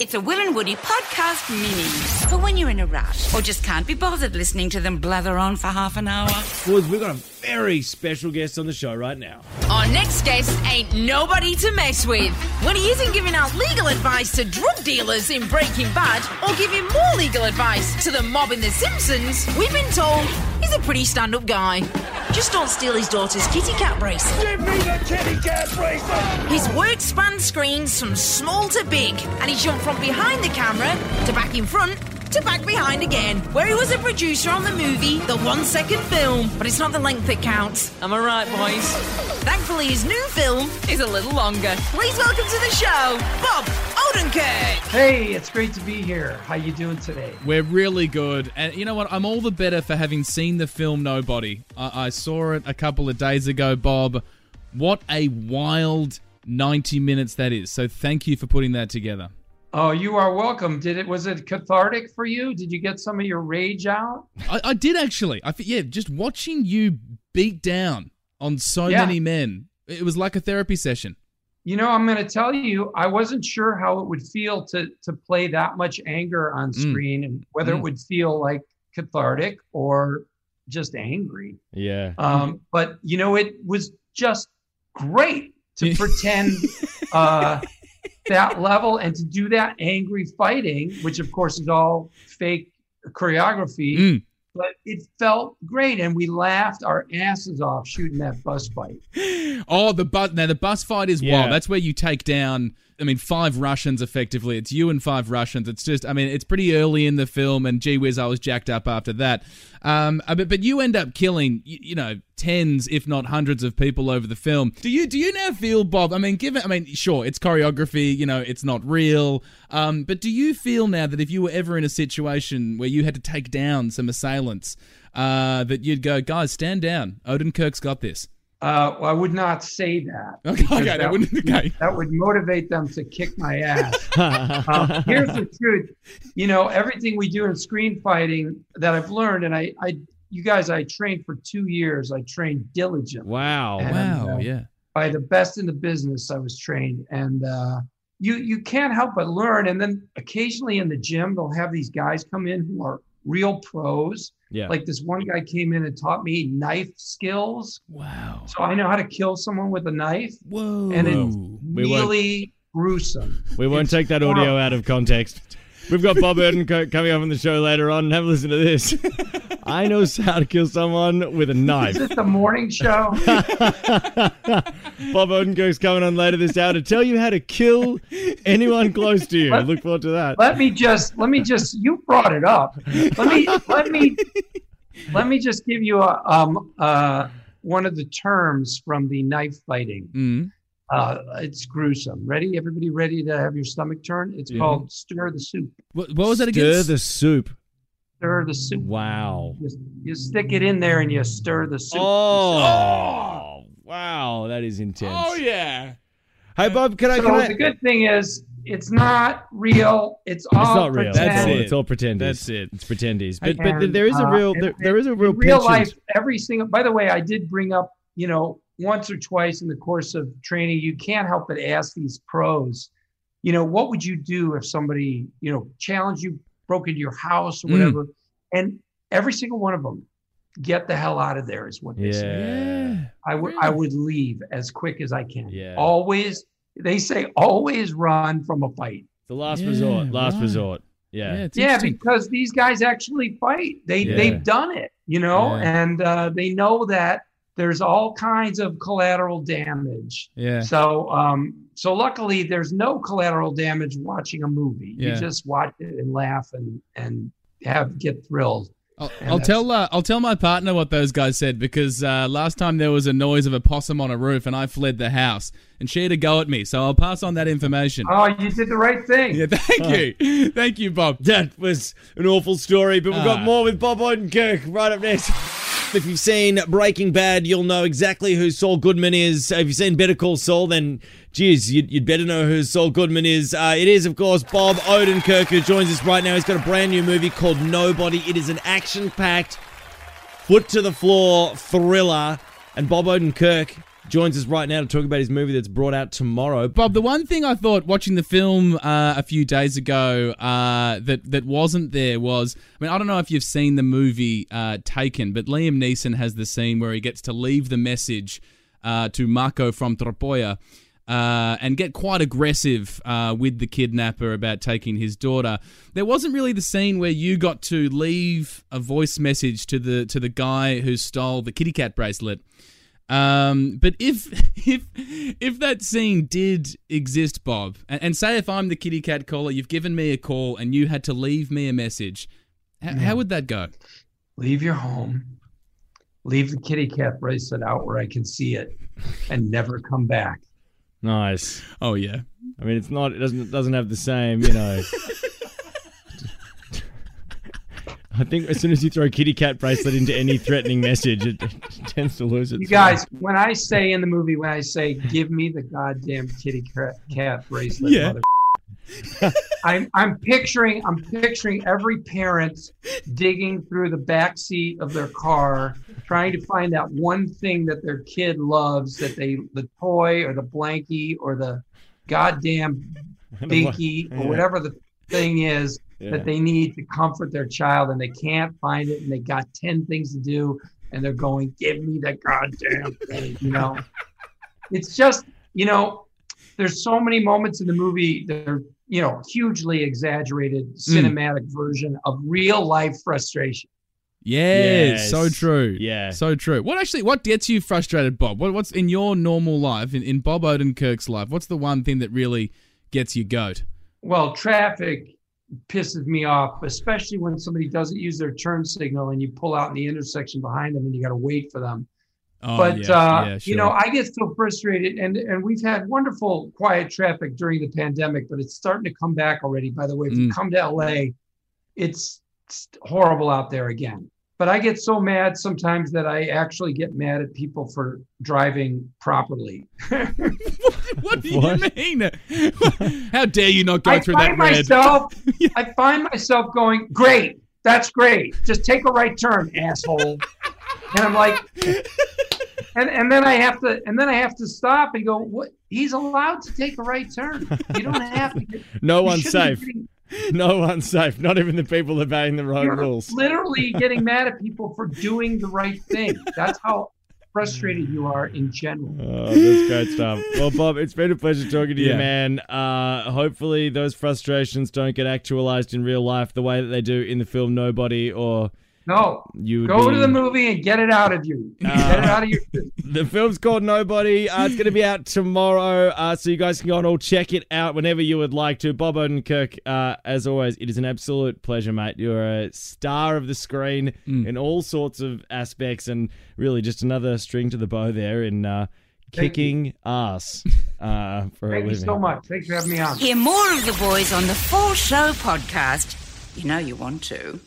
It's a Will and Woody podcast mini for when you're in a rush or just can't be bothered listening to them blather on for half an hour. Boys, we've got a very special guest on the show right now. Our next guest ain't nobody to mess with. When he isn't giving out legal advice to drug dealers in Breaking Bad or giving more legal advice to the mob in The Simpsons, we've been told he's a pretty stand up guy. Just don't steal his daughter's kitty cat bracelet. Give me the kitty cat bracelet! His work spans screens from small to big, and he's jumped from behind the camera to back in front to back behind again, where he was a producer on the movie The One Second Film. But it's not the length that counts. Am I right, boys? Thankfully, his new film is a little longer. Please welcome to the show, Bob Odenkirk. Hey, it's great to be here. How you doing today? We're really good. And you know what? I'm all the better for having seen the film Nobody. I, I saw it a couple of days ago, Bob. What a wild 90 minutes that is. So thank you for putting that together. Oh, you are welcome. Did it was it cathartic for you? Did you get some of your rage out? I, I did actually. I yeah, just watching you beat down on so Yeah. many men. It was like a therapy session. You know, I'm going to tell you, I wasn't sure how it would feel to to play that much anger on screen and whether Mm. it would feel like cathartic or just angry. Yeah. Um, but you know, it was just great to pretend uh, that level and to do that angry fighting, which of course is all fake choreography. Mm. But it felt great, and we laughed our asses off shooting that bus fight. Oh, the bus. Now the bus fight is Yeah. wild. That's where you take down. I mean, five Russians effectively. It's you and five Russians. It's just. I mean, it's pretty early in the film, and gee whiz, I was jacked up after that. Um, uh, but but you end up killing, you, you know, tens if not hundreds of people over the film. Do you do you now feel, Bob? I mean, given. I mean, sure, it's choreography. You know, it's not real. Um, but do you feel now that if you were ever in a situation where you had to take down some assailants, uh, that you'd go, guys, stand down. Odenkirk's got this. Uh, well, I would not say that. Okay, okay, that, would, Okay. that would motivate them to kick my ass. um, here's the truth. You know, everything we do in screen fighting that I've learned, and I, I, you guys, I trained for two years. I trained diligently Wow. And, Wow. uh, Yeah. by the best in the business. I was trained, and uh, you you can't help but learn. And then occasionally in the gym, they'll have these guys come in who are real pros. Yeah. Like this one guy came in and taught me knife skills, Wow. so I know how to kill someone with a knife, Whoa. and it's We won't- really gruesome. we won't It's take that audio out of context. We've got Bob Odenkirk coming up on the show later on. Have a listen to this. I know how to kill someone with a knife. Is it the morning show? Bob Odenkirk's coming on later this hour to tell you how to kill anyone close to you. Look forward to that. let me just let me just you brought it up. Let me let me let me just give you a um uh one of the terms from the knife fighting. Mm. Uh, it's gruesome. Ready? Everybody ready to have your stomach turn? It's Yeah. called stir the soup. What, what was that again? Stir the soup. Stir the soup. Wow. You, you stick it in there and you stir the soup. Oh, wow. That is intense. Oh yeah. Hey, Bob, can I? So Can I the good thing is it's not real. It's all it's not real. pretend. That's That's it. It's all pretenders. That's it. It's pretendies. But but there is a uh, real and- there, there is a real in real life every single by the way i did bring up you know once or twice in the course of training you can't help but ask these pros you know what would you do if somebody you know challenged you broke into your house or Mm. whatever and every single one of them get the hell out of there is what they say Yeah. i would i would leave as quick as i can Yeah. always they say always run from a fight The last Yeah, resort. Last right. resort. Yeah. Yeah. yeah because these guys actually fight they Yeah. they've done it you know Yeah. and uh, they know that there's all kinds of collateral damage Yeah. so um so luckily there's no collateral damage watching a movie Yeah. you just watch it and laugh and and have get thrilled I'll, I'll tell uh, I'll tell my partner what those guys said because uh, last time there was a noise of a possum on a roof and I fled the house and she had a go at me. So I'll pass on that information. oh you did the right thing Yeah, thank you, thank you, Bob. That was an awful story, but we've got Ah. more with Bob Odenkirk right up next. If you've seen Breaking Bad, you'll know exactly who Saul Goodman is. If you've seen Better Call Saul, then, geez, you'd, better know who Saul Goodman is. Uh, it is, of course, Bob Odenkirk who joins us right now. He's got a brand new movie called Nobody. It is an action-packed, foot to the floor thriller, and Bob Odenkirk joins us right now to talk about his movie that's brought out tomorrow. Bob, the one thing I thought watching the film uh, a few days ago uh, that that wasn't there was, I mean, I don't know if you've seen the movie uh, Taken, but Liam Neeson has the scene where he gets to leave the message uh, to Marko from Tropoja. Uh, and get quite aggressive uh, with the kidnapper about taking his daughter. There wasn't really the scene where you got to leave a voice message to the to the guy who stole the kitty cat bracelet. Um, but if if if that scene did exist, Bob, and, and, say if I'm the kitty cat caller, you've given me a call and you had to leave me a message, h- how would that go? Leave your home, leave the kitty cat bracelet out where I can see it, and never come back. Nice. Oh yeah. I mean, it's not. It doesn't. It doesn't have the same. You know. I think as soon as you throw a kitty cat bracelet into any threatening message, it, it tends to lose its. You guys, when I say in the movie, when I say, "Give me the goddamn kitty cat bracelet," yeah. I'm I'm picturing I'm picturing every parent digging through the back seat of their car, trying to find that one thing that their kid loves, that they the toy or the blankie or the goddamn binky or whatever the thing is yeah. that they need to comfort their child and they can't find it and they got 10 things to do and they're going, give me the goddamn thing, you know? it's just, you know, there's so many moments in the movie that are, you know, hugely exaggerated cinematic mm. version of real life frustration. Yes, yes, so true. Yeah, so true. What actually, what gets you frustrated, Bob? What, what's in your normal life, in, in Bob Odenkirk's life? What's the one thing that really gets you goat? Well, traffic pisses me off, especially when somebody doesn't use their turn signal and you pull out in the intersection behind them and you got to wait for them. Oh, but yeah, uh, yeah, sure. you know, I get so frustrated, and and we've had wonderful quiet traffic during the pandemic, but it's starting to come back already. By the way, if mm. you come to LA, it's horrible out there again. But I get so mad sometimes that I actually get mad at people for driving properly. what do you mean? How dare you not go I through that red? myself, I find myself going, great, that's great. Just take a right turn, asshole. and I'm like, and and then I have to and then I have to stop and go. What? He's allowed to take a right turn. You don't have to. Get, no one's safe. Getting, no one's safe. Not even the people obeying the road rules. Literally getting mad at people for doing the right thing. That's how frustrated you are in general. Oh, that's great stuff. Well, Bob, it's been a pleasure talking to yeah. you, man. Uh, hopefully, those frustrations don't get actualized in real life the way that they do in the film Nobody or no. You go be... to the movie and get it out of you. Uh, get it out of your. the film's called Nobody. Uh, it's going to be out tomorrow, uh, so you guys can go and all check it out whenever you would like to. Bob Odenkirk, uh, as always, it is an absolute pleasure, mate. You're a star of the screen mm. in all sorts of aspects, and really just another string to the bow there in uh, kicking ass uh, for Thank a living. you so much. Thanks for having me on. Hear more of the boys on the Full Show podcast. You know you want to.